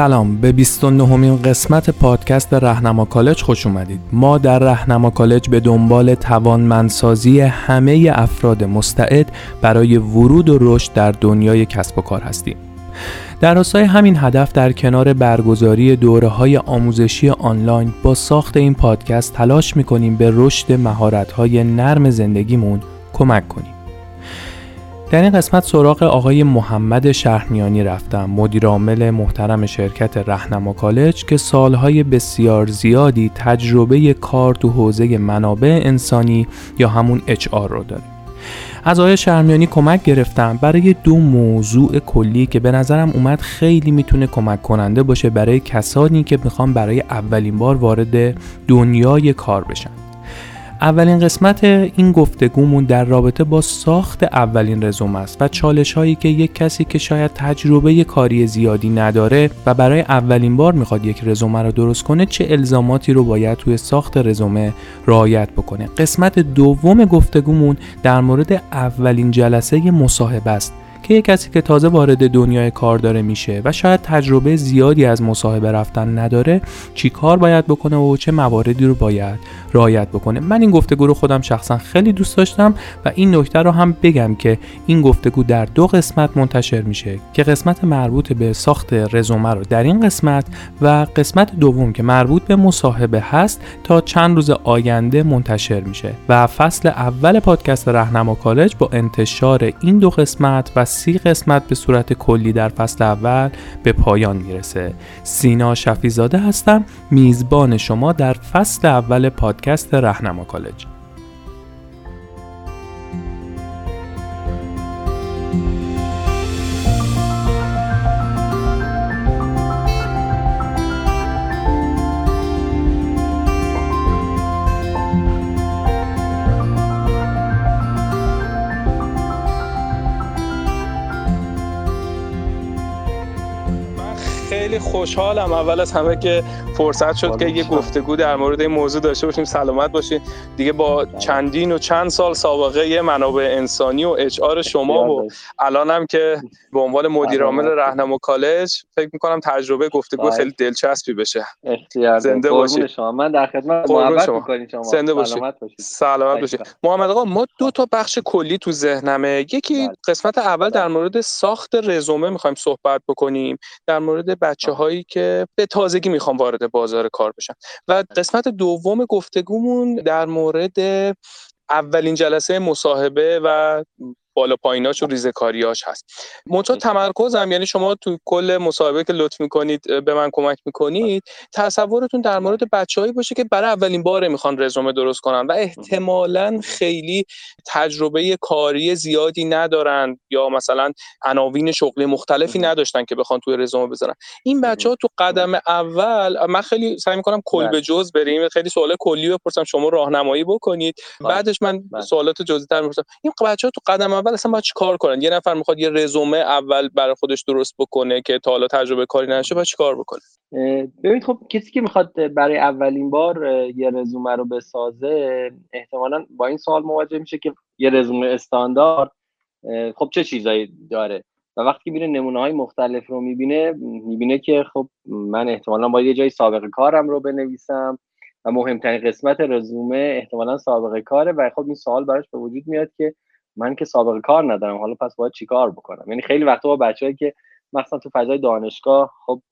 سلام. به 29 همین قسمت پادکست رهنما کالج خوش اومدید. ما در رهنما کالج به دنبال توانمندسازی همه افراد مستعد برای ورود و رشد در دنیای کسب و کار هستیم. در راستای همین هدف در کنار برگزاری دوره های آموزشی آنلاین با ساخت این پادکست تلاش می‌کنیم به رشد مهارت های نرم زندگیمون کمک کنیم. در این قسمت سراغ آقای محمد شهرمیانی رفتم مدیر عامل محترم شرکت رهنما کالج که سالهای بسیار زیادی تجربه کار تو حوزه منابع انسانی یا همون اچ رو داره. از آقای شهرمیانی کمک گرفتم برای دو موضوع کلی که به نظرم اومد خیلی می‌تونه کمک کننده باشه برای کسانی که می‌خوان برای اولین بار وارد دنیای کار بشن. اولین قسمت این گفتگومون در رابطه با ساخت اولین رزومه است و چالش هایی که یک کسی که شاید تجربه کاری زیادی نداره و برای اولین بار می‌خواد یک رزومه رو درست کنه چه الزاماتی رو باید توی ساخت رزومه رعایت بکنه؟ قسمت دوم گفتگومون در مورد اولین جلسه مصاحبه است. که یه کسی که تازه وارد دنیای کار داره میشه و شاید تجربه زیادی از مصاحبه رفتن نداره چی کار باید بکنه و چه مواردی رو باید رعایت بکنه؟ من این گفتگو رو خودم شخصا خیلی دوست داشتم و این نکته رو هم بگم که این گفتگو در دو قسمت منتشر میشه که قسمت مربوط به ساخت رزومه رو. در این قسمت و قسمت دوم که مربوط به مصاحبه هست تا چند روز آینده منتشر میشه و فصل اول پادکست رهنما کالج با انتشار این دو قسمت و سی قسمت به صورت کلی در فصل اول به پایان می‌رسه. سینا شفیزاده هستم میزبان شما در فصل اول پادکست رهنما کالج. خوشحالم. اول از همه که فرصت شد که یه گفتگو در مورد این موضوع داشته باشیم سلامت باشیم دیگه با بله. چندین و چند سال سابقه منابع انسانی و اچ شما و الان هم که به عنوان مدیر عامل رهنما کالج فکر می‌کنم تجربه گفتگو بله. خیلی دلچسبی بشه. زنده باشید شما. من در خدمت محبت می‌کنید شما. زنده باشید سلامت باشید محمد آقا ما دو تا بخش کلی تو ذهنمه. یکی بله. قسمت اول در مورد ساخت رزومه می‌خوایم صحبت بکنیم. در مورد بچه هایی که به تازگی می‌خوام وارد بازار کار بشن. و قسمت دوم گفتگومون در مورد اولین جلسه مصاحبه و بالا پاییناش و ریزکاریاش هست. منتها تمرکزم یعنی شما تو کل مصاحبه که لطف می‌کنید به من کمک می‌کنید تصورتون در مورد بچههایی باشه که برای اولین باره می‌خوان رزومه درست کنن و احتمالا خیلی تجربه کاری زیادی ندارن یا مثلا عناوین شغلی مختلفی نداشتن که بخوان توی رزومه بذارن. این بچه ها تو قدم اول من خیلی سعی می‌کنم کل به بله. جز بریم. خیلی سوال کلی بپرسم شما راهنمایی بکنید. بله. بعدش من بله. سوالات جزئی تر می‌پرسم. این بچه ها تو قدم اول اصلا باید کار کنن؟ یه نفر می‌خواد یه رزومه اول برای خودش درست بکنه که تا حالا تجربه کاری نشه باید کار بکنه؟ ببینید خب کسی که می‌خواد برای اولین بار یه رزومه رو بسازه احتمالا با این سوال مواجه میشه که یه رزومه استاندارد خب چه چیزایی داره؟ و وقتی که میره نمونه های مختلف رو می‌بینه می‌بینه که خب من احتمالا باید یه جای سابقه کارم رو بنویسم و مهمترین قسمت رزومه احتمالا سابقه کاره و خب این سوال براش به وجود میاد که من که سابقه کار ندارم حالا پس باید چیکار بکنم؟ یعنی خیلی وقتا با بچه‌ای که مثلا تو فضای دانشگاه خب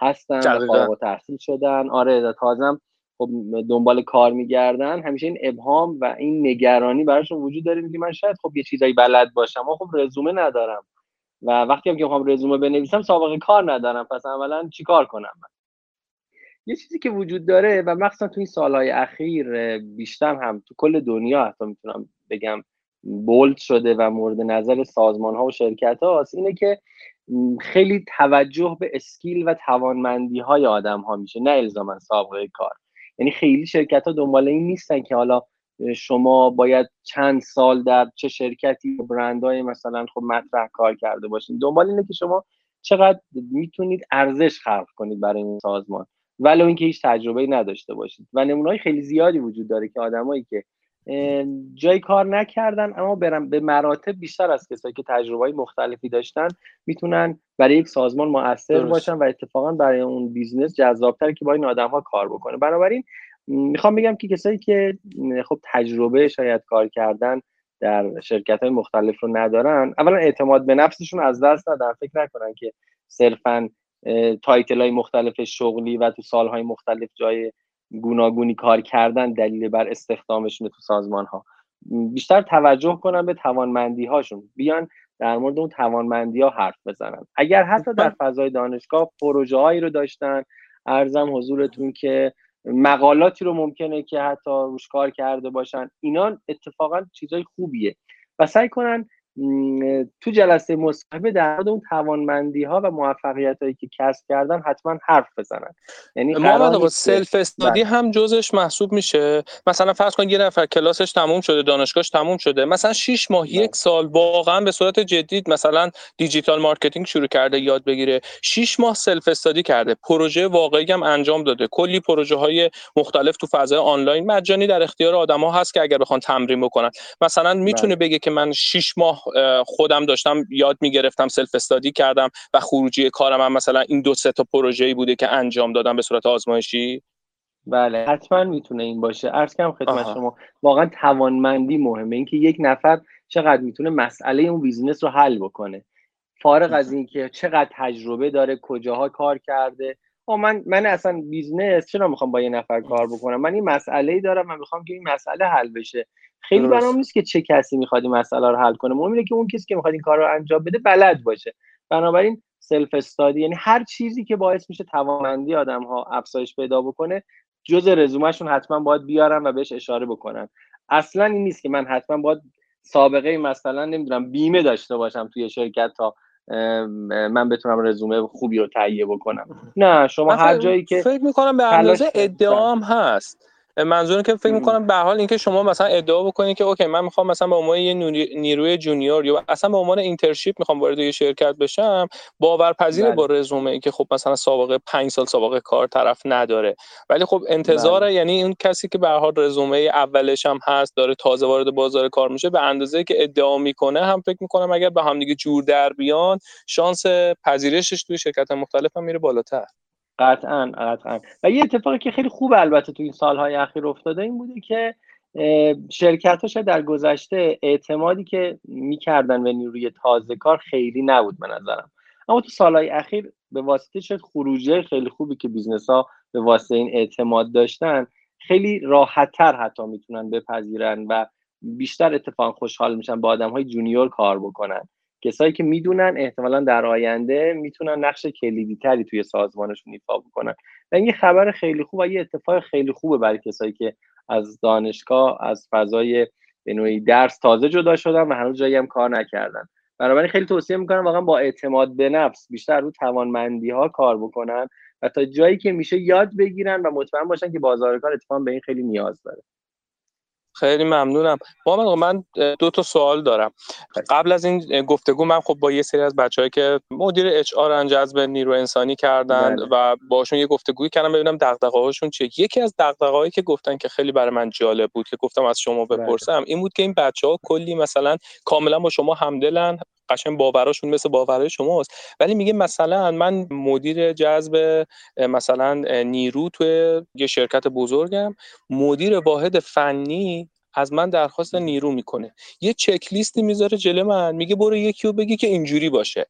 هستن فارغ و تحصیل شدن. آره تازم خب دنبال کار میگردن. همیشه این ابهام و این نگرانی براشون وجود داره. میگه من شاید خب یه چیزایی بلد باشم اما خب رزومه ندارم. و وقتی هم که می‌خوام رزومه بنویسم سابقه کار ندارم. پس اولا چیکار کنم من؟ یه چیزی که وجود داره و مخصوصا تو این سالهای اخیر بیشتر هم تو کل دنیا حتی می‌تونم بگم بولد شده و مورد نظر سازمان ها و شرکت ها اینه که خیلی توجه به اسکیل و توانمندی های آدم ها میشه نه الزاما سابقه کار. یعنی خیلی شرکت ها دنبال این نیستن که حالا شما باید چند سال در چه شرکتی برندهای مثلا خب مطرح کار کرده باشین. دنبال اینه که شما چقدر می‌تونید ارزش خلق کنید برای این سازمان. ولو اینکه هیچ تجربه نداشته باشید. و نمونه‌های خیلی زیادی وجود داره که آدمایی که جایی کار نکردن اما برم به مراتب بیشتر از کسایی که تجربه مختلفی داشتن می‌تونن برای یک سازمان مؤثر باشن و اتفاقا برای اون business جذابتره که با این آدم ها کار بکنه. بنابراین می‌خوام بگم که کسایی که خب تجربه شاید کار کردن در شرکت های مختلف رو ندارن اولا اعتماد به نفسشون از دست ندارن فکر نکنن که صرفا تایتل های مختلف شغلی و تو سالهای مختلف جای گوناگونی کار کردن دلیل بر استخدامشون تو سازمان ها بیشتر توجه کنن به توانمندی هاشون بیان در مورد اون توانمندی ها حرف بزنن. اگر حتی در فضای دانشگاه پروژه هایی رو داشتن ارزم حضورتون که مقالاتی رو ممکنه که حتی روش کار کرده باشن اینا اتفاقا چیزای خوبیه. و سعی کنن تو جلسه مصاحبه در مورد اون توانمندی ها و موفقیت هایی که کسب کردن حتما حرف بزنن یعنی محمد سلف استادی بله. هم جزش محسوب میشه مثلا فرض کن یه نفر کلاسش تموم شده دانشگاهش تموم شده مثلا 6 ماه یک بله. سال واقعا به صورت جدید مثلا digital marketing شروع کرده یاد بگیره 6 ماه self study کرده پروژه واقعی هم انجام داده کلی پروژه های مختلف تو فضای آنلاین مجانی در اختیار آدما هست که اگر بخوان تمرین بکنن مثلا می‌تونه بله. بگه که من 6 ماه خودم داشتم یاد می‌گرفتم self study کردم و خروجی کارم هم مثلا این دو سه تا پروژه‌ای بوده که انجام دادم به صورت آزمایشی. بله حتما می‌تونه این باشه. عرض کنم خدمت شما. واقعا توانمندی مهمه. اینکه یک نفر چقدر می‌تونه مسئله اون business رو حل بکنه. فارغ از اینکه چقدر تجربه داره کجاها کار کرده. من من اصلا business چرا می‌خوام با یه نفر کار بکنم؟ من این مسئله ای دارم من می‌خوام که این مسئله حل بشه. خیلی برام نیست که چه کسی می‌خواد این مسئله رو حل کنه. مهمه که اون کسی که می‌خواد این کار رو انجام بده بلد باشه. بنابراین self study یعنی هر چیزی که باعث میشه توانمندی آدم ها افزایش پیدا بکنه جز رزومهشون حتما باید بیارن و بهش اشاره بکنن. اصلا این نیست که من حتما باید سابقه مثلا نمی‌دونم بیمه داشته باشم توی شرکت تا من بتونم رزومه خوبی رو تهیه بکنم. نه شما هر جایی که فکر می‌کنم به اندازه ادعام هست. منظورم که فکر می‌کنم به حال اینکه شما مثلا ادعا بکنید که okay من می‌خوام مثلا به عنوان یه نیروی junior یا اصلا به عنوان internship می‌خوام وارد یه شرکت بشم باورپذیره بله. با رزومه ای که خب مثلا سابقه 5 سال سابقه کار طرف نداره ولی خب انتظار بله. یعنی اون کسی که به حال رزومه اولش هم هست داره تازه وارد بازار کار میشه به اندازه که ادعا می‌کنه هم فکر می‌کنم اگر به هم دیگه جور در بیان شانس پذیرشش توی شرکت مختلف هم میره بالاتر قطعا قطعا. و یه اتفاقی که خیلی خوب البته تو این سالهای اخیر افتاده این بوده که شرکت ها در گذشته اعتمادی که می‌کردن به نیروی تازه کار خیلی نبود به نظرم. اما تو سالهای اخیر به واسطه شد خروجی خیلی خوبی که business ها به واسطه این اعتماد داشتن خیلی راحتتر حتی می‌تونن بپذیرن و بیشتر اتفاق خوشحال میشن با آدم های junior کار بکنن. کسایی که می‌دونن احتمالا در آینده می‌تونن نقش کلیدی تری توی سازمانشون ایفا بکنن. و این یه خبر خیلی خوب و یه اتفاق خیلی خوبه برای کسایی که از دانشگاه از فضای به نوعی درس تازه جدا شدن و هنوز جایی هم کار نکردن. بنابراین خیلی توصیه می‌کنم واقعا با اعتماد به نفس بیشتر رو توانمندی ها کار بکنن و تا جایی که میشه یاد بگیرن و مطمئن باشن که بازار کار اتفاقا به این خیلی نیاز داره. خیلی ممنونم محمد من دو تا سوال دارم قبل از این گفتگو من خب با یه سری از بچه‌ای که مدیر اچ آر جذب نیرو انسانی کردن بله. و باشون یه گفتگویی کردم ببینم دغدغه‌هاشون چیه یکی از دغدغه‌هایی که گفتن که خیلی برای من جالب بود که گفتم از شما بله. بپرسم این بود که این بچه‌ها کلی مثلا کاملا با شما همدلن قشنگ باوراشون مثل باورهای شماست. ولی میگه مثلا من مدیر جذب مثلا نیرو توی یه شرکت بزرگم. مدیر واحد فنی از من درخواست نیرو می‌کنه. یه چک لیستی می‌ذاره جلو من. میگه برو یکی رو بگی که اینجوری باشه.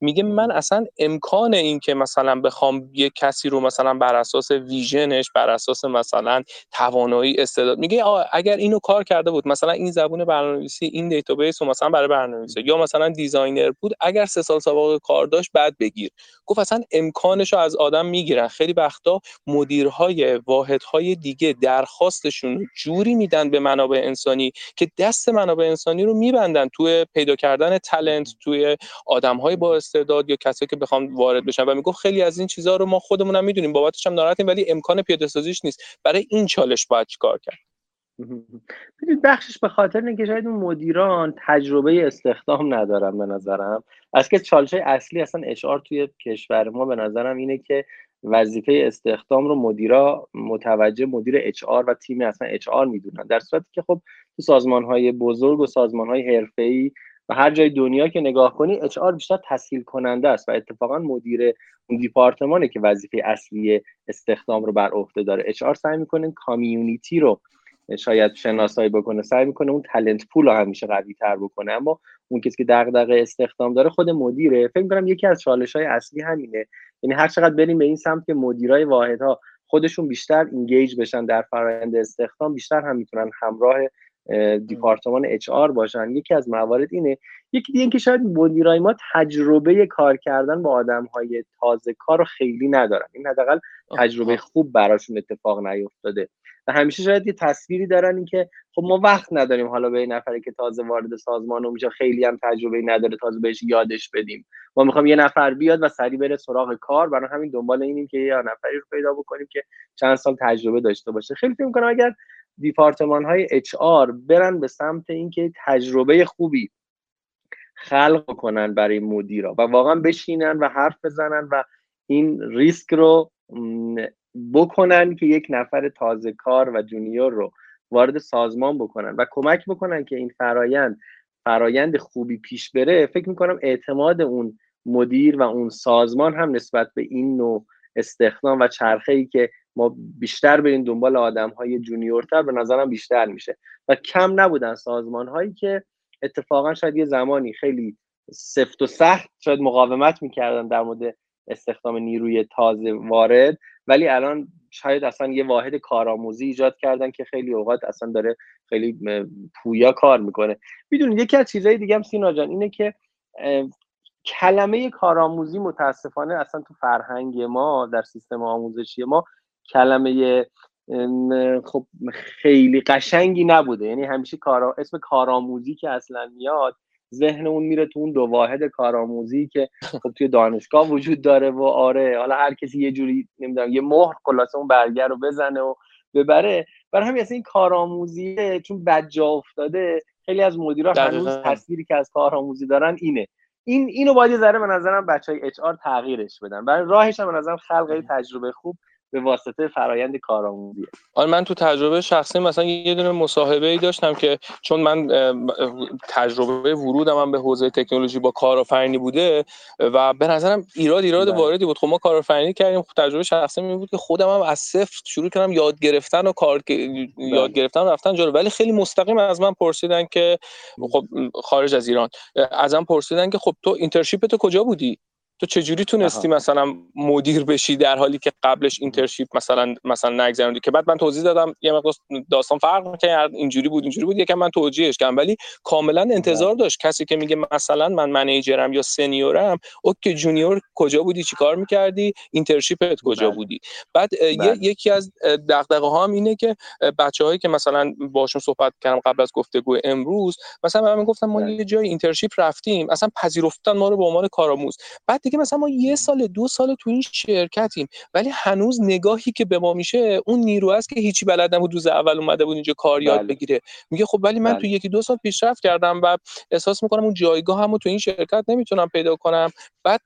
میگه من اصلا امکان این که مثلا بخوام یه کسی رو مثلا بر اساس ویژنش بر اساس مثلا توانایی استعداد میگه اگر اینو کار کرده بود مثلا این زبون برنامه‌نویسی این database رو مثلا برای برنامه‌نویسی یا مثلا designer بود اگر سه سال سابقه کار داشت بعد بگیر. گفت اصلا امکانش رو از آدم می‌گیرن. خیلی وقتا مدیرهای واحدهای دیگه درخواستشون جوری میدن به منابع انسانی که دست منابع انسانی رو میبندن توی پیدا کردن talent توی آدمهای با استعداد یا کسایی که بخوام وارد بشن و می‌گفت خیلی از این چیزها رو ما خودمون هم می‌دونیم بابتش هم ناراحتیم ولی امکان پیاده سازیش نیست. برای این چالش باید چیکار کرد؟ ببینید بخشش به خاطر اینکه شاید اون مدیران تجربه استخدام ندارن به نظرم. از که چالش اصلی اصلا اشعار توی کشور ما به نظرم اینه که وظیفه استخدام رو مدیرا متوجه مدیر اچ و تیم اصلا اچ آر می‌دونن. در صورتی که خب تو سازمان های بزرگ و سازمان های حرفه‌ای و هر جای دنیا که نگاه کنی اچ آر بیشتر تسهیل کننده است و اتفاقا مدیر اون دیپارتمانه که وظیفه اصلی استخدام رو بر عهده داره. HR سعی می‌کنه community رو شاید شناسایی بکنه سعی می‌کنه اون talent pool رو همیشه قوی تر بکنه. اما اون کسی که دغدغه استخدام داره خود مدیره. فکر می‌کنم یکی از چالش های اصلی همینه. یعنی هر چقدر بریم به این سمت که مدیرای واحدها خودشون بیشتر engage بشن در فرآیند استخدام بیشتر هم می‌تونن همراه department HR باشن. یکی از موارد اینه یکی دیگه اینکه شاید مدیرای ما تجربه کار کردن با آدم های تازه کار رو خیلی ندارن. این حداقل تجربه خوب براشون اتفاق نیفتاده. و همیشه شاید یه تصویری دارن اینکه خب ما وقت نداریم حالا به نفری که تازه وارد سازمان میشه خیلی هم تجربه نداره تازه بهش یادش بدیم. ما می‌خوام یه نفر بیاد و سریع بره سراغ کار. برای همین دنبال اینیم که یه نفری رو پیدا بکنیم که چند سال تجربه داشته باشه. خیلی فکر می‌کنم اگر دیپارتمان های اچ آر برن به سمت اینکه تجربه خوبی خلق کنن برای مدیرا و واقعا بشینن و حرف بزنن و این ریسک رو بکنن که یک نفر تازه کار و junior رو وارد سازمان بکنن و کمک بکنن که این فرایند فرایند خوبی پیش بره. فکر می‌کنم اعتماد اون مدیر و اون سازمان هم نسبت به این نوع استخدام و چرخه ای که ما بیشتر بریم دنبال آدم های junior تر به نظرم بیشتر میشه. و کم نبودن سازمان هایی که اتفاقا شاید یه زمانی خیلی سفت و سخت شاید مقاومت می‌کردن در مورد استخدام نیروی تازه وارد ولی الان شاید اصلا یه واحد کارآموزی ایجاد کردن که خیلی اوقات اصلا داره خیلی پویا کار می‌کنه. می‌دونید یکی از چیزهای دیگه هم سینا جان اینه که کلمه کارآموزی متاسفانه اصلا تو فرهنگ ما در سیستم آموزشی ما کلمه خب خیلی قشنگی نبوده. یعنی همیشه کار اسم کارآموزی که اصلا میاد ذهن اون میره تو اون دو واحد کارآموزی که خب توی دانشگاه وجود داره و آره حالا هر کسی یه جوری نمی‌دونم یه مهر خلاصه اون برگر رو بزنه و ببره. برای همین اصلا این کارآموزی چون بدجا افتاده خیلی از مدیرا هنوز تصویری که از کارآموزی دارن اینه. این اینو باید یه ذره به نظرم بچهای اچ آر تغییرش بدن. برای راهش هم به نظرم خلق تجربه خوب به واسطه فرایند کارآموزی آره من تو تجربه شخصی مثلا یه دونه مصاحبه ای داشتم که چون من تجربه ورودم هم به حوزه تکنولوژی با کارآفرینی بوده و به نظرم ایراد ایراد بله. واردی بود خب ما کارآفرینی کردیم خب تجربه شخصی می بود که خودم هم از صفر شروع کردم یاد گرفتن و کار بله. یاد گرفتن رفتن جلو ولی خیلی مستقیم از من پرسیدن که خب خارج از ایران ازم پرسیدن که خب تو internship تو کجا بودی تو چجوری تونستی مثلا مدیر بشی در حالی که قبلش internship مثلا مثلا نگذروندی که بعد من توضیح دادم یه مقدار داستان فرق کرد اینجوری بود اینجوری بود یکم من توجیهش کردم. ولی کاملا انتظار بله. داشت. کسی که میگه مثلا من منیجرم یا senior م okay junior کجا بودی؟ چیکار می‌کردی؟ internship ت کجا بله. بودی؟ بعد بله. یکی از دغدغه هم اینه که بچه‌هایی که مثلا باشون صحبت کردم قبل از گفتگو امروز مثلا من گفتم ما یه جای internship رفتیم اصلا پذیرفتن ما رو به عنوان کارآموز. بعد دیگه مثلا ما یه سال دو سال تو این شرکتیم ولی هنوز نگاهی که به ما میشه اون نیرو است که هیچی بلد نبود روز اول اومده بود اینجا کار یاد بله. بگیره میگه خب ولی من تو بله. یکی دو سال پیشرفت کردم و احساس می‌کنم اون جایگاه همو تو این شرکت نمی‌تونم پیدا کنم بعد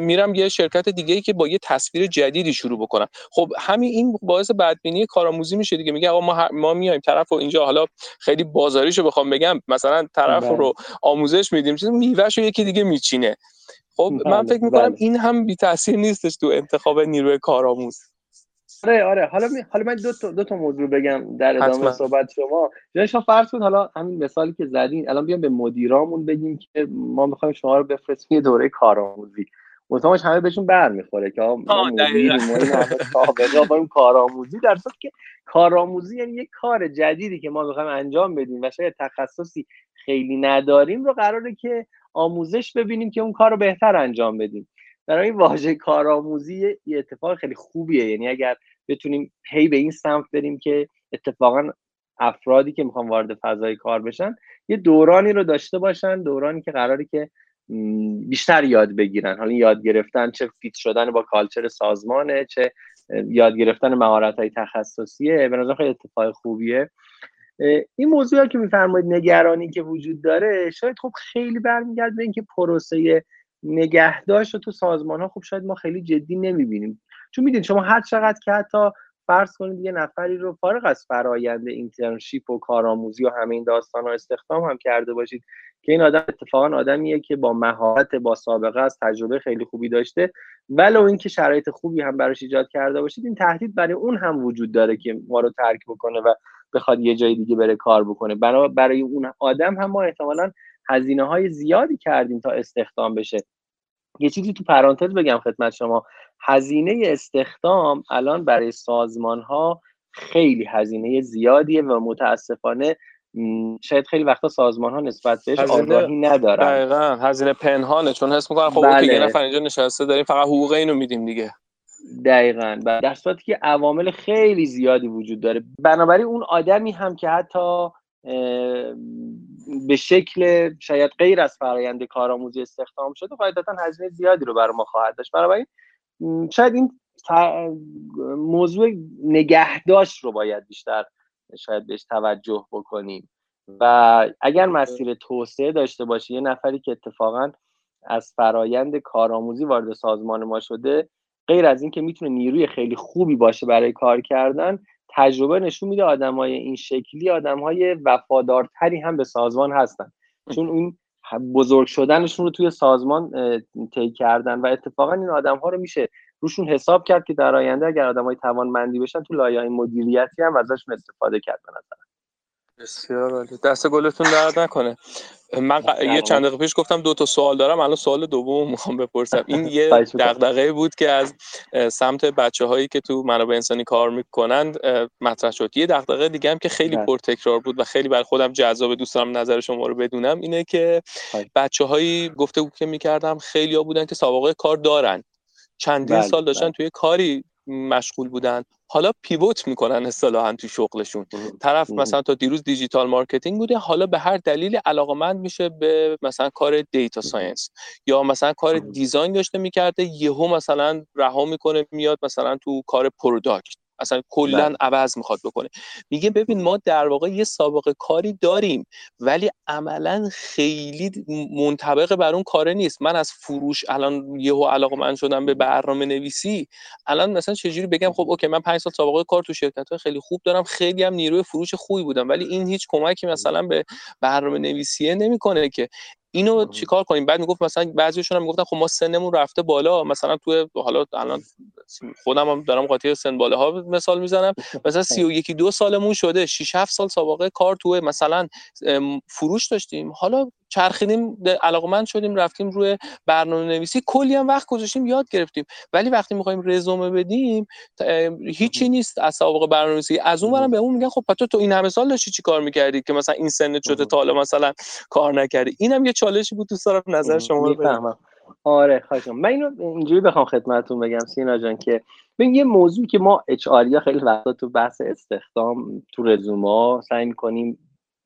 میرم یه شرکت دیگه ای که با یه تصویر جدیدی شروع بکنم خب همین این باعث بدبینی کارآموزی میشه دیگه میگه آقا ما ما میایم طرف و اینجا حالا خیلی بازاریشو بخوام بگم مثلا طرف بله. رو آموزش میدیم چیز میوهشو یکی دیگه میچینه خب من بله، فکر می‌کنم بله. این هم بی تاثیر نیستش تو انتخاب نیروی کارآموز. آره آره. حالا می... حالا من دو تا دو تا موضوع بگم در ادامه صحبت شما. جای شما فرض کن حالا همین مثالی که زدین الان بیام به مدیرامون بگیم که ما می‌خوایم شما رو بفرستیم یه دوره کارآموزی. مطمئنش همه بهشون برمیخوره که ما مدیریم این کارآموزی در صورتی که کارآموزی یعنی یک کار جدیدی که ما می‌خوایم انجام بدیم و شاید تخصصی خیلی نداریم رو قراره که آموزش ببینیم که اون کار رو بهتر انجام بدیم. در این واژه کارآموزی یه اتفاق خیلی خوبیه. یعنی اگر بتونیم هی به این سمت بریم که اتفاقا افرادی که می‌خوان وارد فضای کار بشن یه دورانی رو داشته باشن دورانی که قراری که بیشتر یاد بگیرن. حالا یاد گرفتن چه فیت شدن با کالچر سازمانه چه یاد گرفتن مهارت های تخصصیه به نظر خیلی اتفاق خوبیه. این موضوع که میفرمایید نگرانی که وجود داره شاید خب خیلی برمیگرد به اینکه پروسه نگهداشت تو سازمان ها خب شاید ما خیلی جدی نمی‌بینیم. چون میدین شما هر چقدر که حتی فرض کنید یه نفری رو فارغ از فرایند اینترنشیپ و کارآموزی و همه این داستان ها استخدام هم کرده باشید که این آدم اتفاقا آدمیه که با مهارت با سابقه از تجربه خیلی خوبی داشته. ولو اینکه شرایط خوبی هم براش ایجاد کرده باشید این تهدید برای اون هم وجود داره که ما رو ترک بکنه و بخواد یه جای دیگه بره کار بکنه. برای اون آدم هم ما احتمالا هزینه های زیادی کردیم تا استخدام بشه. یه چیزی تو پرانتز بگم خدمت شما. هزینه استخدام الان برای سازمان ها خیلی هزینه زیادیه و متاسفانه شاید خیلی وقتا سازمان ها نسبت بهش آگاهی ندارن. دقیقا هزینه پنهانه چون حس می‌کنن خب بله. یه نفر اینجا نشسته داریم فقط حقوق اینو میدیم دیگه. دقیقا. در صورتی که عوامل خیلی زیادی وجود داره. بنابراین اون آدمی هم که حتی به شکل شاید غیر از فرایند کارآموزی استخدام شده قاعدتا هزینه زیادی رو برای ما خواهد داشت. بنابراین شاید این موضوع نگهداشت رو باید بیشتر شاید بهش توجه بکنیم. و اگر مسیر توسعه داشته باشه یه نفری که اتفاقا از فرایند کارآموزی وارد سازمان ما شده غیر از اینکه می‌تونه نیروی خیلی خوبی باشه برای کار کردن تجربه نشون میده آدمای این شکلی آدمهای وفادارتری هم به سازمان هستن. چون این بزرگ شدنشون رو توی سازمان طی کردن و اتفاقا این آدم ها رو میشه روشون حساب کرد که در آینده اگر آدم های توانمندی بشن تو لایه مدیریتی هم ازشون استفاده کرد به بسیار عالی. دست گلتون درد نکنه. من یه چند دقیقه پیش گفتم دو تا سوال دارم الان سوال دوم می‌خوام بپرسم. این یه دغدغه بود که از سمت بچه هایی که تو منابع انسانی کار می‌کنند مطرح شد. یه دغدغه دیگه هم که خیلی. پرتکرار بود و خیلی برای خودم جذاب دوست دارم نظر شما رو بدونم اینه که بچه هایی گفته بود که می‌کردم خیلی ها بودن که سابقه کار دارن. چندین بله، سال داشتن بله. توی کاری مشغول بودن. حالا پیوت می‌کنن اصطلاحا تو شغلشون. طرف مثلا تا دیروز digital marketing بوده حالا به هر دلیل علاقمند میشه به مثلا کار data science. یا مثلا کار design داشته می‌کرده یهو مثلا رها می‌کنه میاد مثلا تو کار product. اصلا کلا بله. عوض می‌خواد بکنه. میگه ببین ما در واقع یه سابقه کاری داریم ولی عملا خیلی منطبق بر اون کاره نیست. من از فروش الان یهو علاقه‌مند شدم به برنامه نویسی. الان مثلا چجوری بگم خب اوکی من پنج سال سابقه کار تو شرکت های خیلی خوب دارم خیلی هم نیروی فروش خوبی بودم ولی این هیچ کمکی مثلا به برنامه نویسیه نمی‌کنه که اینو چیکار کنیم؟ بعد می‌گفت مثلا بعضیشون هم می‌گفتن خب ما سنمون رفته بالا مثلا تو حالا الان خودم هم دارم قاطی سن بالاها مثال می‌زنم. مثلا 31 دو سالمون شده 6 7 سال سابقه کار تو مثلا فروش داشتیم. حالا چرخیدیم علاقمند شدیم رفتیم روی برنامه نویسی کلی هم وقت گذاشتیم یاد گرفتیم. ولی وقتی می‌خوایم رزومه بدیم هیچی نیست از سابقه برنامه نویسی از اون برم به اون میگن خب تو تو این همه سال داشتی چی کار می‌کردی که مثلا این سنت شده تا حالا مثلا کار نکردی؟ اینم یه چالشی بود دوست دارم نظر شما رو آره خواهشم. من اینو اینجوری بخوام خدمتتون بگم سینا جان که ببین یه موضوع که ما اچ خیلی وقتا تو بحث استخدام تو رزومه سعی می‌کنیم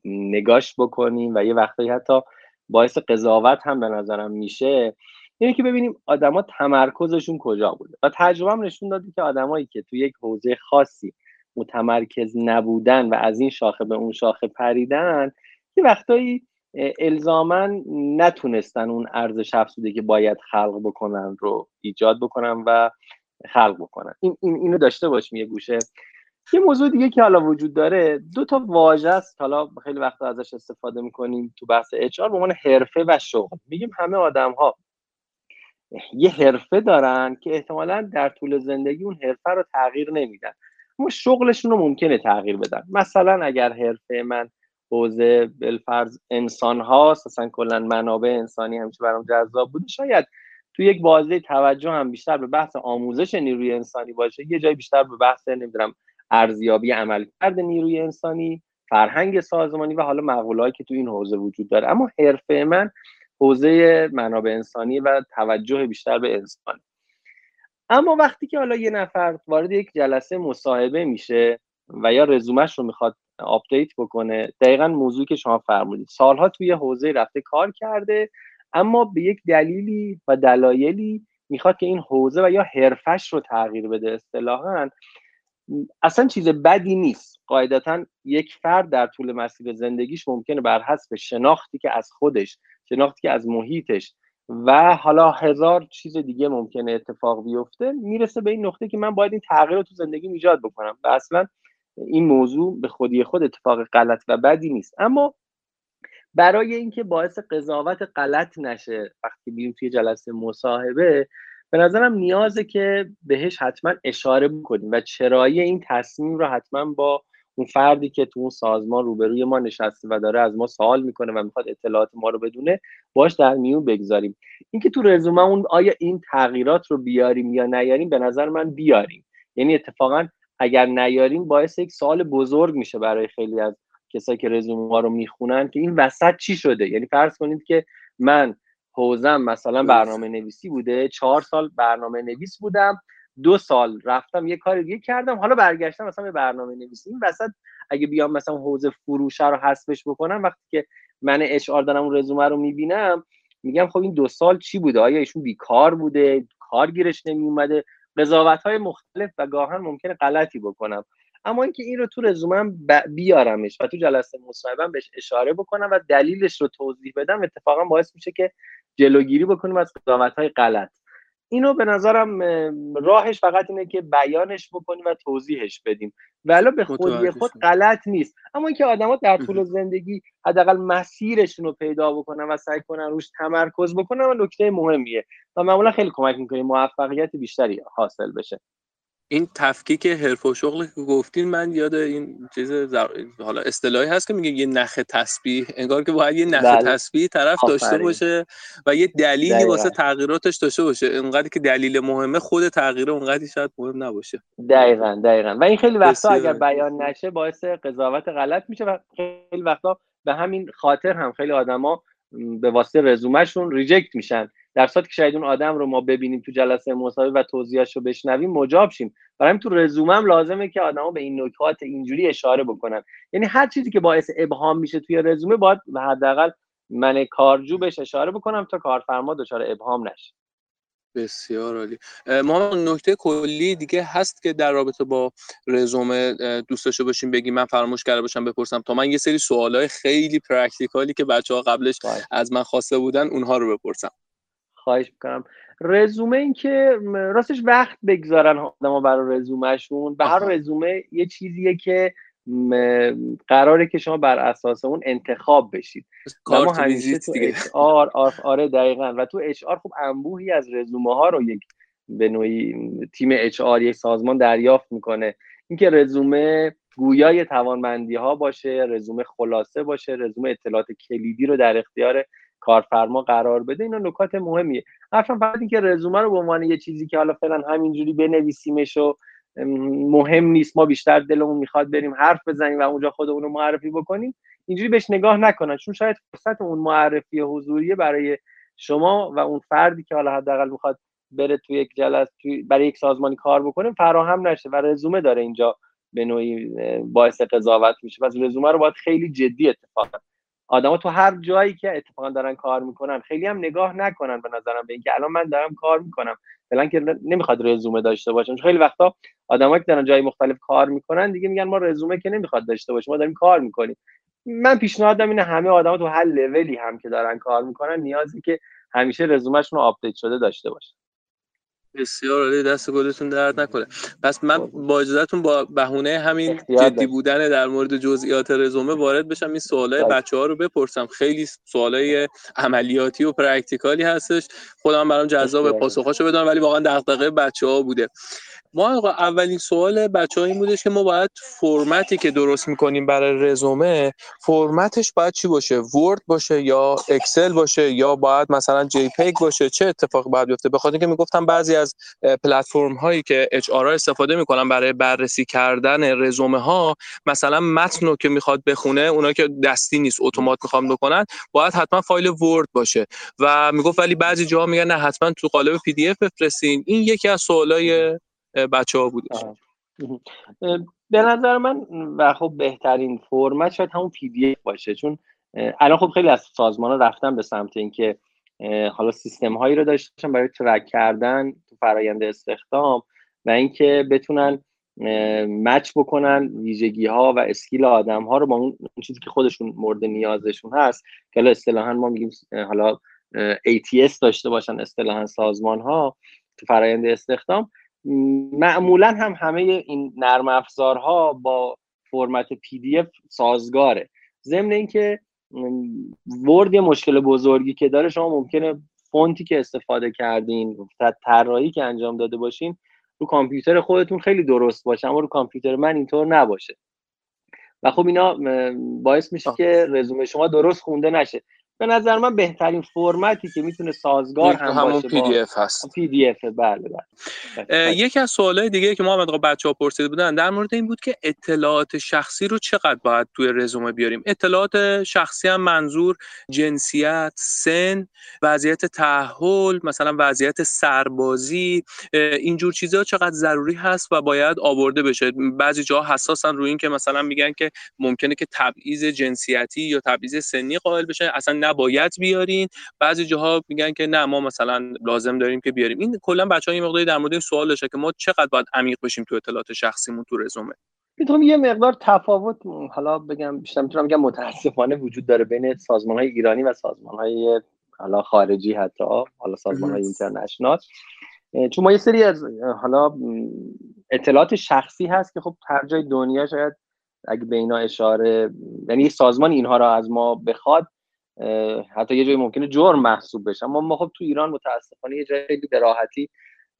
نگاش بکنیم و یه وقتایی حتی باعث قضاوت هم به نظرم میشه اینه که ببینیم آدما تمرکزشون کجا بوده. و تجربه هم نشون داده که آدمایی که تو یک حوزه خاصی متمرکز نبودن و از این شاخه به اون شاخه پریدن یه وقتایی الزاما نتونستن اون ارزش افزوده که باید خلق بکنن رو ایجاد بکنن و خلق بکنن. این, این اینو داشته باشیم یه گوشه. یه موضوع دیگه که حالا وجود داره دو تا واژه است. حالا خیلی وقت ازش استفاده می‌کنیم تو بحث اچ به عنوان حرفه و شغل. میگیم همه آدم ها یه حرفه دارن که احتمالا در طول زندگی اون حرفه رو تغییر نمیدن. اما شغلشون رو ممکنه تغییر بدن. مثلا اگر حرفه من حوزه بالفرض انسان هاست اصلا کلا منابع انسانی همیشه برام جذاب بوده شاید تو یک بازه توجه هم بیشتر به بحث آموزش نیروی انسانی باشه یه جای بیشتر به بحث نمی‌دونم ارزیابی عملکرد نیروی انسانی فرهنگ سازمانی و حالا مقولهایی که تو این حوزه وجود داره. اما حرفه من حوزه منابع انسانی و توجه بیشتر به انسان. اما وقتی که حالا یه نفر وارد یک جلسه مصاحبه میشه و یا رزومش رو می‌خواد آپدیت بکنه دقیقا موضوعی که شما فرمودید. سالها توی حوزه رفته کار کرده اما به یک دلیلی و دلایلی می‌خواد که این حوزه و یا حرفش رو تغییر بده. اصطلاحا اصلا چیز بدی نیست. قاعدتا یک فرد در طول مسیر زندگیش ممکنه بر حسب شناختی که از خودش شناختی که از محیطش و حالا هزار چیز دیگه ممکنه اتفاق بیفته می‌رسه به این نقطه که من باید این تغییر رو تو زندگی ایجاد بکنم و اصلا این موضوع به خودی خود اتفاق غلط و بدی نیست. اما برای اینکه باعث قضاوت غلط نشه وقتی بیریم توی جلسه مصاحبه به نظرم نیازه که بهش حتما اشاره بکنیم و چرایی این تصمیم رو حتما با اون فردی که تو اون سازمان روبروی ما نشسته و داره از ما سوال می‌کنه و می‌خواد اطلاعات ما رو بدونه باش در میون بگذاریم. اینکه تو رزومه اون آیا این تغییرات رو بیاریم یا نیاریم به نظر من بیاریم. یعنی اتفاقا اگر نیاریم باعث یک سوال بزرگ میشه برای خیلی از کسایی که رزومه رو می‌خونن که این وسط چی شده؟ یعنی فرض کنید که من حوزم مثلا برنامه نویسی بوده چهار سال برنامه نویس بودم دو سال رفتم یه کار دیگه کردم حالا برگشتم مثلا به برنامه نویسی این وسط اگه بیام مثلا حوزه فروش رو حذفش بکنم وقتی که من اچ آر دارم اون رزومه رو می‌بینم میگم خب این دو سال چی بوده؟ آیا ایشون بیکار بوده؟ کار گیرش نمی اومده قضاوت های مختلف و گاهن ممکنه غلطی بکنم. اما اینکه این رو تو رزومم بیارمش و تو جلسه مصاحبه بهش اشاره بکنم و دلیلش رو توضیح بدم اتفاقا باعث میشه که جلوگیری بکنیم از قضاوت های غلط. اینو به نظرم راهش فقط اینه که بیانش بکنیم و توضیحش بدیم. ولی به خودی خود غلط نیست. اما اینکه آدما در طول زندگی حداقل مسیرشون رو پیدا بکنن و سعی کنن روش تمرکز بکنن و نکته مهمیه. و معمولا خیلی کمک می‌کنه موفقیت بیشتری حاصل بشه. این تفکیک حرف و شغل که گفتین من یاد این چیز حالا اصطلاحی هست که میگه یه نخ تسبیح انگار که باید یه نخ بله. تسبیح طرف داشته باشه و یه دلیلی واسه تغییراتش داشته باشه. انقدر که دلیل مهمه خود تغییر اونقدری شاید مهم نباشه. دقیقا دقیقا. و این خیلی وقتا اگر بیان نشه باعث قضاوت غلط میشه و خیلی وقتا به همین خاطر هم خیلی آدما به واسطه رزومهشون ریجکت میشن. در صورتی که شاید اون آدم رو ما ببینیم تو جلسه مصاحبه و توضیحش رو بشنویم مجاب شیم. برای تو رزومم لازمه که آدما به این نکات اینجوری اشاره بکنن. یعنی هر چیزی که باعث ابهام میشه توی رزومه باید حداقل من کارجو بهش اشاره بکنم تا کارفرما دچار ابهام نشه. بسیار عالی. ما نکته کلی دیگه هست که در رابطه با رزومه دوست داشته باشیم بگیم من فراموش کرده باشم بپرسم. تا من یه سری سوالای خیلی پرکتیکالی که بچه ها قبلش از من خواسته بودن اونها رو بپرسم. خواهش می‌کنم. رزومه این که راستش وقت بگذارن آدما برای رزومهشون. به هر رزومه یه چیزیه که قراره که شما بر اساس اون انتخاب بشید. ما همیشه تو آر آره دقیقا. و تو اچ آر خوب انبوهی از رزومه ها رو یک به نوعی تیم اچ آر یک سازمان دریافت می‌کنه. اینکه رزومه گویای توانمندی ها باشه رزومه خلاصه باشه رزومه اطلاعات کلیدی رو در اختیار کارفرما قرار بده اینا نکات مهمیه. حرفم فقط اینکه رزومه رو به عنوان یه چیزی که حالا فعلا همینجوری بنویسیمش و مهم نیست ما بیشتر دلمون می‌خواد بریم حرف بزنیم و اونجا خودمون رو معرفی بکنیم اینجوری بهش نگاه نکنن. چون شاید فرصت اون معرفی حضوریه برای شما و اون فردی که حالا حداقل می‌خواد بره توی یک جلسه توی برای یک سازمانی کار بکنه فراهم نشه و رزومه داره اینجا به نوعی باعث قضاوت میشه. پس رزومه رو باید خیلی جدی اتفاقا آدما تو هر جایی که اتفاقا دارن کار می‌کنن خیلی هم نگاه نکنن به نظرم به اینکه الان من دارم کار می‌کنم. فعلا که نمی‌خواد رزومه داشته باشم خیلی وقتا آدمایی که دارن جای مختلف کار می‌کنن دیگه میگن ما رزومه که نمی‌خواد داشته باشیم ما داریم کار می‌کنیم. من پیشنهادم اینه همه آدما تو هر لولی هم که دارن کار می‌کنن نیازی که همیشه رزومهشون update شده داشته باشن. بسیار عالی دست گلتون درد نکنه. پس من خب. با اجازهتون با بهونه همین جدی بودن در مورد جزئیات رزومه وارد بشم. این سوالای بله. بچه ها رو بپرسم. خیلی سوالای عملیاتی و practical ی هستش. خودم برام جذاب پاسخاشو بدم ولی واقعا دغدغه بچه ها بوده. ما اولین سوال بچه این بودش که ما باید فرمتی که درست می‌کنیم برای رزومه فرمتش باید چی باشه؟ Word باشه یا Excel باشه یا باید مثلا JPEG باشه؟ چه اتفاقی باید بیفته؟ بخاطر اینکه می‌گفتم بعضی از پلتفرم هایی که HR استفاده می‌کنن برای بررسی کردن رزومه ها مثلا متن رو که می‌خواد بخونه اونا که دستی نیست اتومات می‌خوام بکنن باید حتما فایل Word باشه. و می‌گفت ولی بعضی جاها میگن نه حتما تو قالب PDF بفرستین. این یکی از سوالای بچه ها بودش. به نظر من و خب بهترین فرمت شاید همون PDF باشه چون الان خب خیلی از سازمان ها رفتن به سمت اینکه حالا سیستم هایی رو داشتن برای track کردن تو فرایند استخدام و اینکه بتونن match بکنن ویژگی ها و skill آدم ها رو با اون چیزی که خودشون مورد نیازشون هست که حالا اصطلاحا ما میگیم حالا ATS داشته باشن اصطلاحا سازمان ها تو فرایند استخدام. معمولا هم همه این نرم افزارها با فرمت پی سازگاره. ضمن اینکه ورد یه مشکل بزرگی که داره شما ممکنه فونتی که استفاده کردین طراحی که انجام داده باشین رو کامپیوتر خودتون خیلی درست باشه اما رو کامپیوتر من اینطور نباشه. و خب اینا باعث میشه که رزومه شما درست خونده نشه. به نظر من بهترین فرمتی که می‌تونه سازگار هم همون باشه PDF هست. PDF بله بله. یکی از سوالای دیگه که ما بچه ها پرسیده بودن در مورد این بود که اطلاعات شخصی رو چقدر باید توی رزومه بیاریم؟ اطلاعات شخصی هم منظور جنسیت سن وضعیت تاهل مثلا وضعیت سربازی اینجور چیزها چقدر ضروری هست و باید آورده بشه. بعضی جاها حساسن روی این که مثلا میگن که ممکنه که تبعیض جنسیتی یا تبعیض سنی قائل بشه. اصلا نباید بیارین. بعضی جاها میگن که نه ما مثلا لازم داریم که بیاریم. این کلا بچه‌ها یه مقداری در مورد این سوال داشته که ما چقدر باید عمیق بشیم تو اطلاعات شخصیمون تو رزومه. می‌تونم یه مقدار تفاوت حالا بگم بیشتر می‌تونم بگم متاسفانه وجود داره بین سازمان های ایرانی و سازمان های حالا خارجی حتی حالا سازمان های اینترنشنال. چون ما یه سری از حالا اطلاعات شخصی هست که خب هر جای دنیا شاید اگه به اینا اشاره یعنی سازمان اینها را از ما بخواد حتی یه جایی ممکنه جرم محسوب بشه. اما ما خب تو ایران متاسفانه یه جایی به راحتی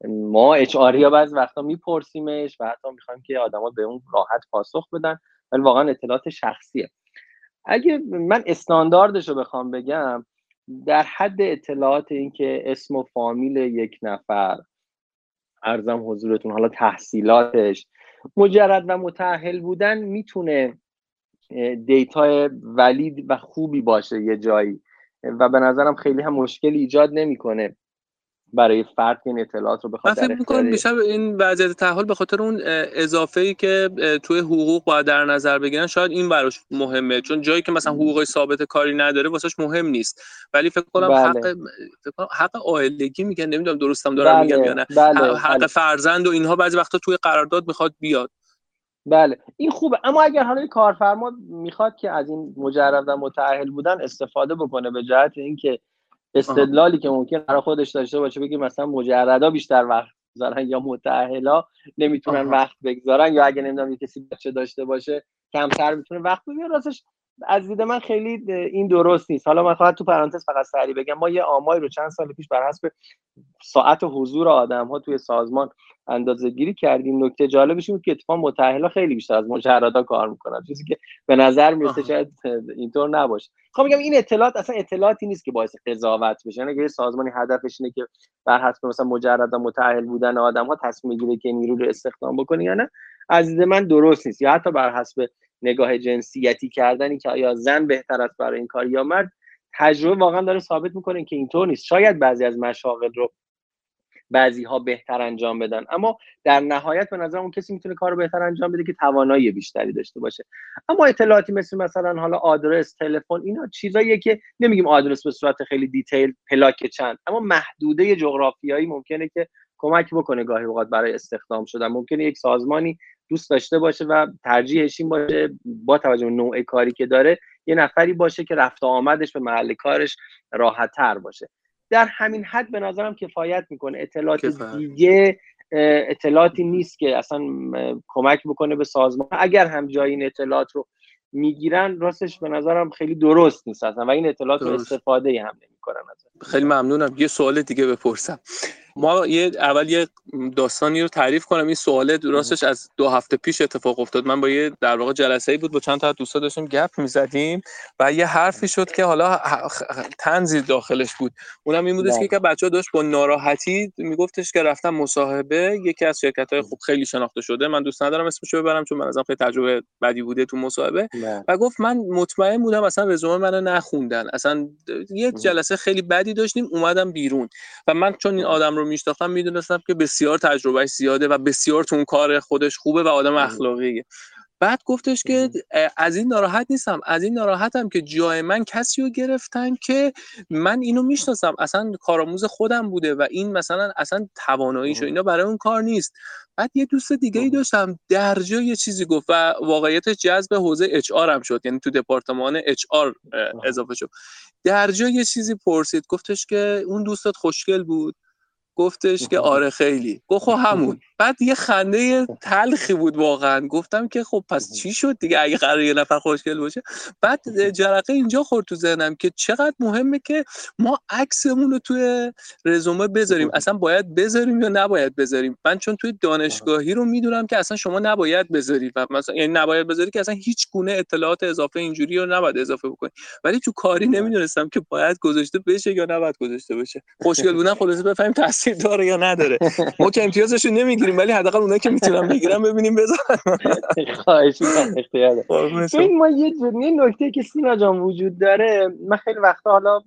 ما اچ آر بعض وقتا میپرسیمش و حتی می‌خوایم که آدما به اون راحت پاسخ بدن ولی واقعا اطلاعات شخصیه. اگه من استانداردش رو بخوام بگم در حد اطلاعات اینکه اسم و فامیل یک نفر ارزم حضورتون حالا تحصیلاتش مجرد و متأهل بودن می‌تونه دیتا ولید و خوبی باشه یه جایی و به نظرم خیلی هم مشکلی ایجاد نمی‌کنه برای فرد این اطلاعات رو بخواد من فکر می‌کنم بیشتر این وضعیت تحول به خاطر اون اضافه ای که توی حقوق باید در نظر بگیرن شاید این براش مهمه چون جایی که مثلا حقوق ثابت کاری نداره واسش مهم نیست ولی فکر کنم بله. حق فکر کنم حق عائلگی میگن نمی‌دونم درستم دارم بله. میگم یا نه بله. حق بله. فرزند و اینها بعضی وقتا توی قرارداد می‌خواد بیاد بله. این خوبه. اما اگر حالا کارفرما می‌خواد که از این مجرد و متأهل بودن استفاده بکنه به جهت اینکه استدلالی که ممکن برای خودش داشته باشه بگی مثلا مجردا بیشتر وقت بگذارن یا متأهلا نمی‌تونن وقت بگذارن یا اگه نمی‌دونم کسی بچه داشته باشه کمتر می‌تونه وقت بگیره راستش از دید من خیلی این درست نیست. حالا من فقط تو پرانتز فقط سریع بگم ما یه آماری رو چند سال پیش بر حسب ساعت حضور آدم ها توی سازمان اندازه گیری کردیم. نکته جالبش این بود که اتفاق متأهلا خیلی بیشتر از مجردا کار می‌کنن. چیزی که به نظر می‌رسه شاید اینطور نباشه. خب میگم این اطلاعات اصلا اطلاعاتی نیست که باعث قضاوت بشه. یعنی سازمانی هدفش اینه که بر حسب مثلا مجرد متأهل بودن آدم ها تصمیم گیره که نیرو رو استخدام بکنه یا نه از دید من درست نیست. یا حتی بر حسب نگاه جنسیتی کردنی که آیا زن بهتر است برای این کار یا مرد تجربه واقعا داره ثابت می‌کنه که اینطور نیست. شاید بعضی از مشاغل رو بعضی ها بهتر انجام بدن اما در نهایت به نظر اون کسی می‌تونه کار رو بهتر انجام بده که توانایی بیشتری داشته باشه. اما اطلاعاتی مثل مثلا حالا آدرس تلفن اینا چیزاییه که نمیگیم آدرس به صورت خیلی دیتیل پلاک چند اما محدوده جغرافیایی ممکنه که کمک بکنه گاهی اوقات برای استخدام شدن. ممکنه یک سازمانی دوست داشته باشه و ترجیحش این باشه با توجه به نوع کاری که داره یه نفری باشه که رفت آمدش به محل کارش راحت تر باشه. در همین حد به نظرم کفایت می‌کنه. اطلاعات دیگه اطلاعاتی نیست که اصلا کمک بکنه به سازمان. اگر هم جای این اطلاعات رو می‌گیرن راستش به نظرم خیلی درست نیست اصلا و این اطلاعات رو استفاده هم نمی‌کنن خیلی ممنونم. یه سوال دیگه بپرسم. ما یه اول یه داستانی رو تعریف کنم. این سواله راستش از دو هفته پیش اتفاق افتاد. من با یه در واقع جلسه ای بود با چند تا دوستا داشتیم گپ می‌زدیم و یه حرفی شد که حالا تنزی داخلش بود. اونم این بودش که بله. بچه داشت با ناراحتی میگفتش که رفتم مصاحبه. یکی از شرکت های خوب خیلی شناخته شده. من دوست ندارم اسمشو ببرم چون من ازم خیلی تجربه بدی بوده تو مصاحبه. بله. و گفت من مطمئن بودم اصلا رزومه منو نخوندن. اصلا یه جلسه خیلی بدی داشتیم اومدم بیرون. و من چون این آدم رو میشناختم می‌دونستم که بسیار تجربه زیاده و بسیار تو اون کار خودش خوبه و آدم اخلاقیه. بعد گفتش که از این ناراحت نیستم از این ناراحتم که جای من کسی رو گرفتن که من اینو می‌شناسم. اصلا کارآموز خودم بوده و این مثلا اصلا تواناییشو اینا برای اون کار نیست. بعد یه دوست دیگه ای داشتم در جا یه چیزی گفت و واقعیت جذب حوزه اچ هم شد یعنی تو دپارتمان اچ اضافه شد. در جا یه چیزی پرسید گفتش که اون دوستت خوشگل بود؟ گفتش که آره خیلی. گفت خب همون. بعد یه خنده تلخی بود واقعا. گفتم که خب پس چی شد دیگه؟ اگه قرار یه نفر خوشگل باشه. بعد جرقه اینجا خورد تو ذهنم که چقدر مهمه که ما عکسمون رو توی رزومه بذاریم. اصلا باید بذاریم یا نباید بذاریم؟ من چون توی دانشگاهی رو می‌دونم که اصلا شما نباید بذاری و مثلا یعنی نباید بذاری که اصلا هیچ گونه اطلاعات اضافه اینجوری رو نباید اضافه بکنی. ولی تو کاری نمی‌دونستم که باید گذاشته بشه یا نباید گذاشته بشه. خوشگل بودن خلاصه بفهمیم تاثیر داره یا نداره. ما که امتیازش رو نمی‌گیریم ولی حداقل اونایی که می‌تونم بگیرم ببینیم بزنن. خواهش می‌کنم ما یه نکته که سینا جان وجود داره من خیلی وقتا حالا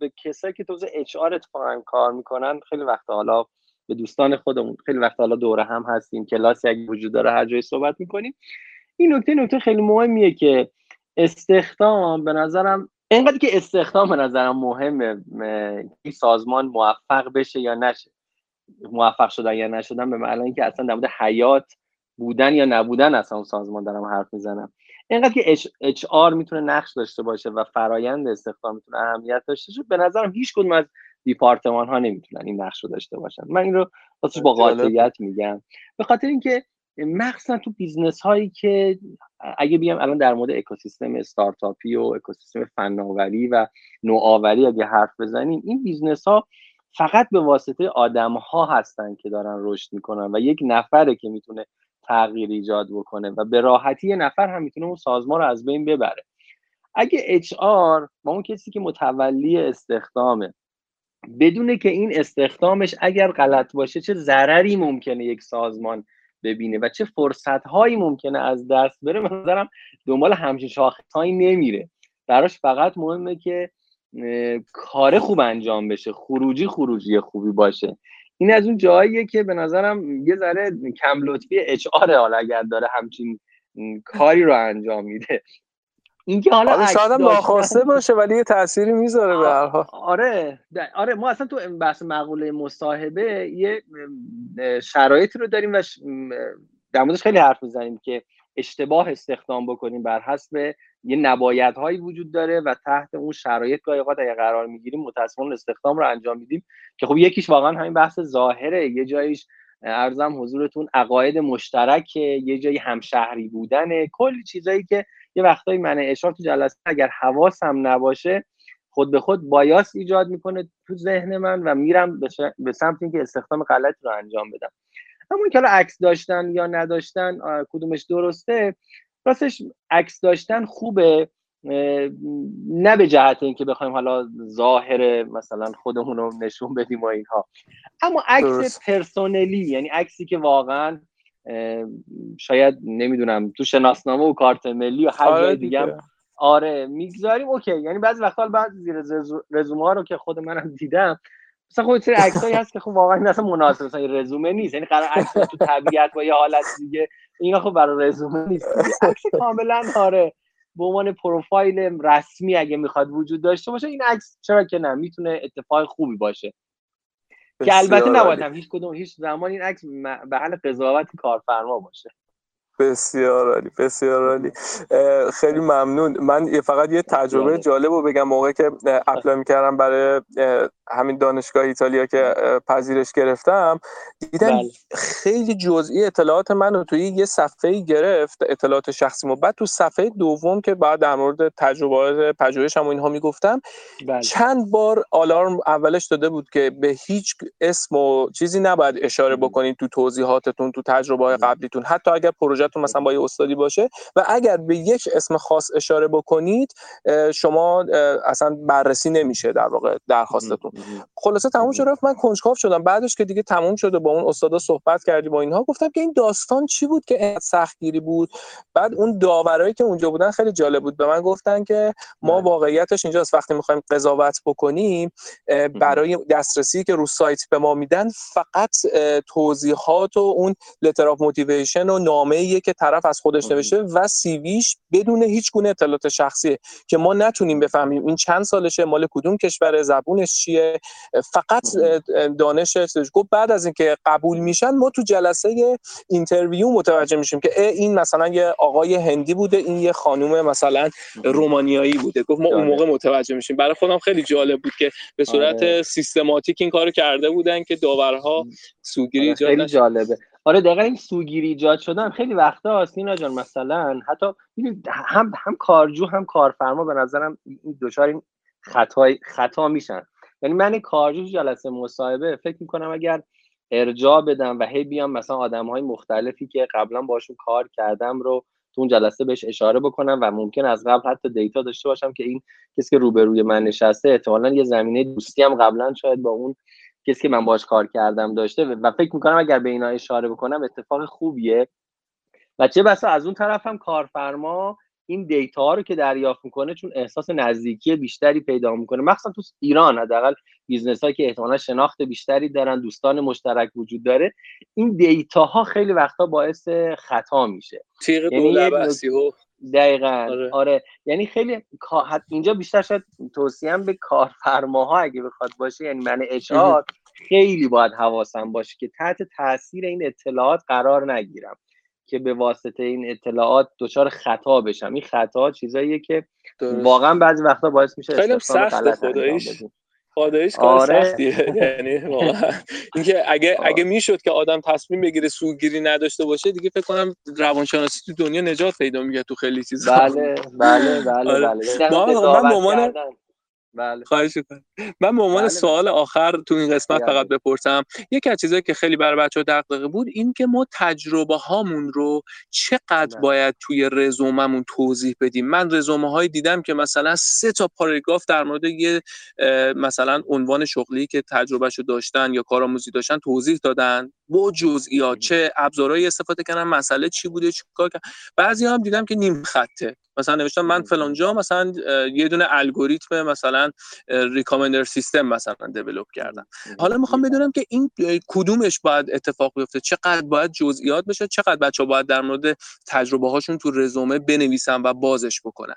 به کسایی که توزه اچ آر اتفاقا کار می‌کنن خیلی وقتا حالا به دوستان خودمون خیلی وقتا حالا دوره هم هستیم کلاسی اگه وجود داره هر جایی صحبت می‌کنیم. این نکته نکته خیلی مهمیه که استخدام به نظرم اینقدر که استخدام به نظرم مهمه این سازمان موفق بشه یا نشه. موفق شدن یا نشدن به معنی اینکه اصلا در مورد حیات بودن یا نبودن اصلا اون سازمان دارم حرف می‌زنم. اینقدر که اچ آر می‌تونه نقش داشته باشه و فرایند استخدام می‌تونه اهمیت داشته باشه به نظرم هیچ کدوم از دیپارتمان ها نمی‌تونن این نقش رو داشته باشن. من این رو با قاطعیت میگم. به خاطر اینکه مخصوصا تو business هایی که اگه بیام الان در مورد اکوسیستم استارتاپی و اکوسیستم فناوری و نوآوری اگه حرف بزنیم این business ها فقط به واسطه آدم ها هستن که دارن رشد می‌کنن و یک نفره که می‌تونه تغییر ایجاد بکنه و به راحتی یه نفر هم می‌تونه اون سازمان رو از بین ببره. اگه HR با اون کسی که متولی استخدامه بدونه که این استخدامش اگر غلط باشه چه ضرری ممکنه یک سازمان ببینه و چه فرصت هایی ممکنه از دست بره من دنبال همچین شاخص هایی نمیره. براش فقط مهمه که کار خوب انجام بشه خروجی خروجی خوبی باشه. این از اون جاییه که به نظرم یه ذره کم لطفی اچ آر حالا اگر داره همچین کاری رو انجام میده. اینکه حالا آره شاید ناخواسته باشه ولی یه تأثیری می‌ذاره به هر حال. آره آره ما اصلا تو بحث مقوله مصاحبه یه شرایطی رو داریم و در موردش خیلی حرف می‌زنیم که اشتباه استخدام بکنیم. بر حسب یه نبایدهایی وجود داره و تحت اون شرایط گاهی اوقات اگه قرار می‌گیریم متاسفانه استخدام رو انجام میدیم. که خب یکیش واقعا همین بحث ظاهره. یه جاییش ارزم حضورتون عقاید مشترک یه جایی همشهری بودن کلی چیزایی که یه وقتایی من اشار تو جلسه اگر حواسم نباشه خود به خود بایاس ایجاد می‌کنه تو ذهن من و میرم به سمت اینکه استخدام غلط رو انجام بدم. همون که عکس داشتن یا نداشتن کدومش درسته راستش عکس داشتن خوبه نه به جهت اینکه بخوایم حالا ظاهر مثلا خودمون رو نشون بدیم و اینها. اما عکس پرسونلی یعنی عکسی که واقعا شاید نمی‌دونم تو شناسنامه و کارت ملی و هر آره جای دیگه. آره می‌گذاریم اوکی. یعنی بعضی وقتا بعد زیر رزومه ها رو که خود منم دیدم مثلا خب سری عکسایی هست که خب واقعا اصلا مناسب مثلا رزومه نیست. یعنی قرار عکس تو طبیعت با یه حالت دیگه اینا خب برای رزومه نیست. عکس کاملا آره به عنوان پروفایل رسمی اگه می‌خواد وجود داشته باشه این عکس چرا که نه؟ می‌تونه اتفاق خوبی باشه. که البته نباید هم. هیچ کدوم هیچ زمان این عکس به حال قضاوت کارفرما باشه. بسیار عالی بسیار عالی. خیلی ممنون. من فقط یه تجربه جالب رو بگم موقع که اپلای می‌کردم برای همین دانشگاه ایتالیا که پذیرش گرفتم دیدم بله. خیلی جزئی اطلاعات من رو توی یه صفحه گرفت اطلاعات شخصی بعد تو صفحه دوم که بعد در مورد تجربه پژوهشم و اینها می‌گفتم بله. چند بار آلارم اولش داده بود که به هیچ اسم و چیزی نباید اشاره بکنید تو توضیحاتتون تو تجربه قبلیتون. حتی اگر پروژهتون مثلا با یه استادی باشه. و اگر به یک اسم خاص اشاره بکنید شما اصلا بررسی نمیشه در واقع درخواستتون. خلاصه تموم شد رفت من کنجکاو شدم. بعدش که دیگه تموم شده با اون استادا صحبت کردیم با اینها گفتم که این داستان چی بود که اینقدر سختگیری بود؟ بعد اون داورایی که اونجا بودن خیلی جالب بود. به من گفتن که ما بله. واقعیتش اینجاست وقتی می‌خوایم قضاوت بکنیم برای دسترسی که رو سایت به ما میدن فقط توضیحات و اون letter of motivation و نامه که طرف از خودش نوشته و CV ش بدون هیچ گونه اطلاعات شخصیه که ما نتونیم بفهمیم این چند سالشه مال کدوم کشور زبونش چیه؟ فقط دانش گفت بعد از اینکه قبول میشن ما تو جلسه interview متوجه میشیم که این مثلا یه آقای هندی بوده این یه خانم مثلا رومانیایی بوده. گفت ما اون موقع متوجه میشیم. برای خودم خیلی جالب بود که به صورت آره. سیستماتیک این کارو کرده بودن که داورها سوگیری آره، خیلی جالبه. آره دقیقا این سوگیری ایجاد شدن خیلی وقتا سینا جان مثلا حتی هم هم کارجو هم کارفرما به نظرم این دچار این خطای خطا میشن. یعنی من کارجو جلسه مصاحبه فکر می‌کنم اگر ارجاع بدم و هی بیام مثلا آدم های مختلفی که قبلا باشون کار کردم رو تو اون جلسه بهش اشاره بکنم و ممکن از قبل حتی data داشته باشم که این کسی که روبروی من نشسته احتمالا یه زمینه دوستی هم قبلا شاید با اون کسی که من باش کار کردم داشته و فکر می‌کنم اگر به اینا اشاره بکنم اتفاق خوبیه. و چه بسا از اون طرف هم کارفرما این data ها رو که دریافت می‌کنه چون احساس نزدیکی بیشتری پیدا می‌کنه. مخصوصا تو ایران حداقل business ها که احتمالا شناخت بیشتری دارن دوستان مشترک وجود داره این دیتا ها خیلی وقتا باعث خطا میشه. تیغ یعنی دقیقا. آره. آره. یعنی خیلی اینجا بیشتر شاید توصیه به کارفرماها اگه بخواد باشه یعنی من اچ خیلی باید حواسم باشه که تحت تاثیر این اطلاعات قرار نگیرم که به واسطه این اطلاعات دچار خطا بشم. این خطا چیزاییه که واقعا بعضی وقتا باعث میشه خیلی سخت خداییش. خداییش کار آره. سختیه. یعنی اینکه اگه اگه می‌شد که آدم تصمیم بگیره سوگیری نداشته باشه دیگه فکر کنم روانشناسی تو دنیا نجات پیدا میگه تو خیلی چیزا. بله بله بله آره. بله. من بله. خواهش من به عنوان بله. سوال آخر تو این قسمت بله. فقط بپرسم یکی از چیزایی که خیلی برای بچه‌ها دغدغه بود این که ما تجربه هامون رو چقدر بله. باید توی رزوممون توضیح بدیم؟ من رزومه هایی دیدم که مثلا سه تا پاراگراف در مورد یه مثلا عنوان شغلی که تجربهشو داشتن یا کارآموزی داشتن توضیح دادن. با جزئیات چه ابزارهایی استفاده کردن مسئله چی بوده چیکار کردن؟ بعضی هم دیدم که نیم خطه. مثلا نوشتم من فلان جا مثلا یه دونه الگوریتم مثلا ریکامندر سیستم مثلا دیولپ کردم. حالا می‌خوام بدونم که این کدومش باید اتفاق بیفته؟ چقدر باید جزئیات بشه؟ چقدر بچه باید در مورد تجربه هاشون تو رزومه بنویسن و بازش بکنن؟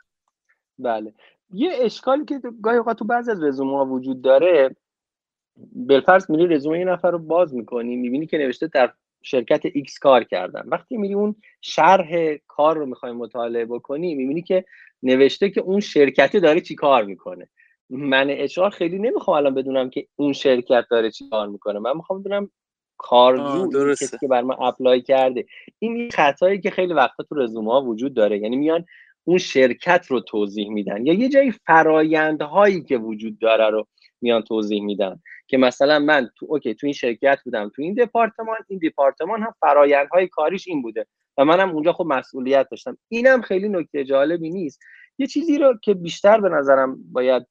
بله. یه اشکالی که گاهی اوقات تو بعضی از رزومه ها وجود داره بالفرض میری رزومه یه نفر رو باز می‌کنی می‌بینی که نوشته در شرکت X کار کردن. وقتی میری اون شرح کار رو می‌خوای مطالعه بکنی می‌بینی که نوشته که اون شرکتی داره چی کار می‌کنه. من اچار خیلی نمی‌خوام الان بدونم که اون شرکت داره چی کار می‌کنه. من می‌خوام بدونم کارجو کسی که بر من اپلای کرده. این خطایی که خیلی وقتا تو رزومه ها وجود داره. یعنی میان اون شرکت رو توضیح میدن یا یه جایی فرایندهایی که وجود داره رو میان توضیح میدن. که مثلا من تو اوکی تو این شرکت بودم تو این دپارتمان این دپارتمان هم فرایندهای کاریش این بوده و منم اونجا خب مسئولیت داشتم. اینم خیلی نکته جالبی نیست. یه چیزی رو که بیشتر به نظرم باید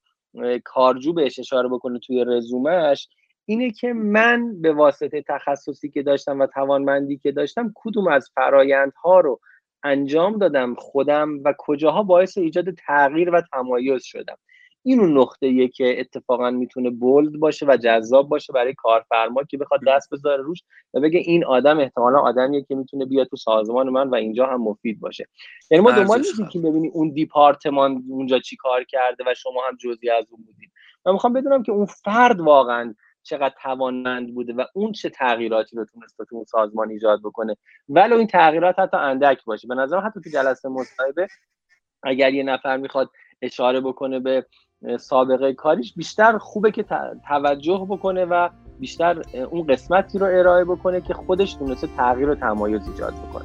کارجو بهش اشاره بکنه توی رزومش اینه که من به واسطه تخصصی که داشتم و توانمندی که داشتم کدوم از فرایندها رو انجام دادم خودم و کجاها باعث ایجاد تغییر و تمایز شدم. این اون نقطه که اتفاقا می‌تونه بولد باشه و جذاب باشه برای کارفرما که بخواد دست بذاره روش و بگه این آدم احتمالا آدمیه که می‌تونه بیاد تو سازمان من و اینجا هم مفید باشه. یعنی ما دنبال نیستیم که ببینی اون دیپارتمان اونجا چی کار کرده و شما هم جزئی از اون بودید. من می‌خوام بدونم که اون فرد واقعا چقدر توانمند بوده و اون چه تغییراتی رو تونسته تو اون سازمان ایجاد بکنه. ولو این تغییرات حتی اندک باشه. به نظر حتی تو جلسه مصاحبه اگر یه نفر می‌خواد اشاره بکنه به سابقه کاریش بیشتر خوبه که توجه بکنه و بیشتر اون قسمتی رو ارائه بکنه که خودش تونسته تغییر و تمایز ایجاد بکنه.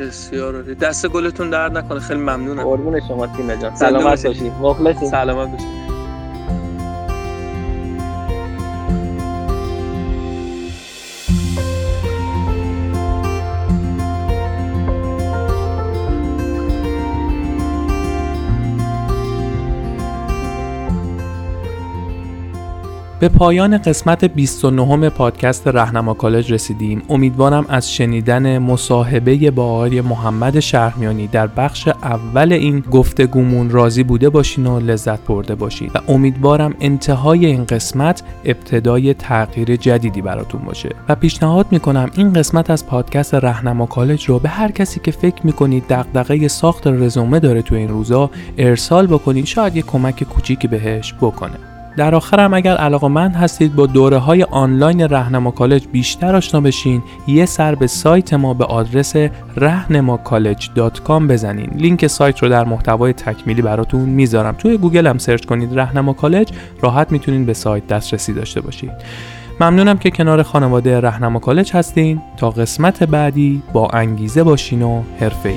بسیار عالی. دست گلتون درد نکنه. خیلی ممنونم. قربون شما تیم جان. سلامت باشید مخلصیم. سلامت باشید به پایان قسمت 29 پادکست رهنما کالج رسیدیم. امیدوارم از شنیدن مصاحبه با آقای محمد شهرمیانی در بخش اول این گفتگومون راضی بوده باشین و لذت برده باشید و امیدوارم انتهای این قسمت ابتدای تغییر جدیدی براتون باشه. و پیشنهاد می‌کنم این قسمت از پادکست رهنما کالج رو به هر کسی که فکر می‌کنید دغدغه ساخت رزومه داره تو این روزا ارسال بکنید. شاید یه کمک کوچیکی بهش بکنه. در آخرم اگر علاقه‌مند هستید با دوره های آنلاین رهنما کالج بیشتر آشنا بشین یه سر به سایت ما به آدرس rahnamacollege.com بزنین. لینک سایت رو در محتوای تکمیلی براتون می‌ذارم. توی گوگل هم سرچ کنید رهنما کالج راحت می‌تونید به سایت دسترسی داشته باشید. ممنونم که کنار خانواده رهنما کالج هستین. تا قسمت بعدی با انگیزه باشین و حرفه‌ای.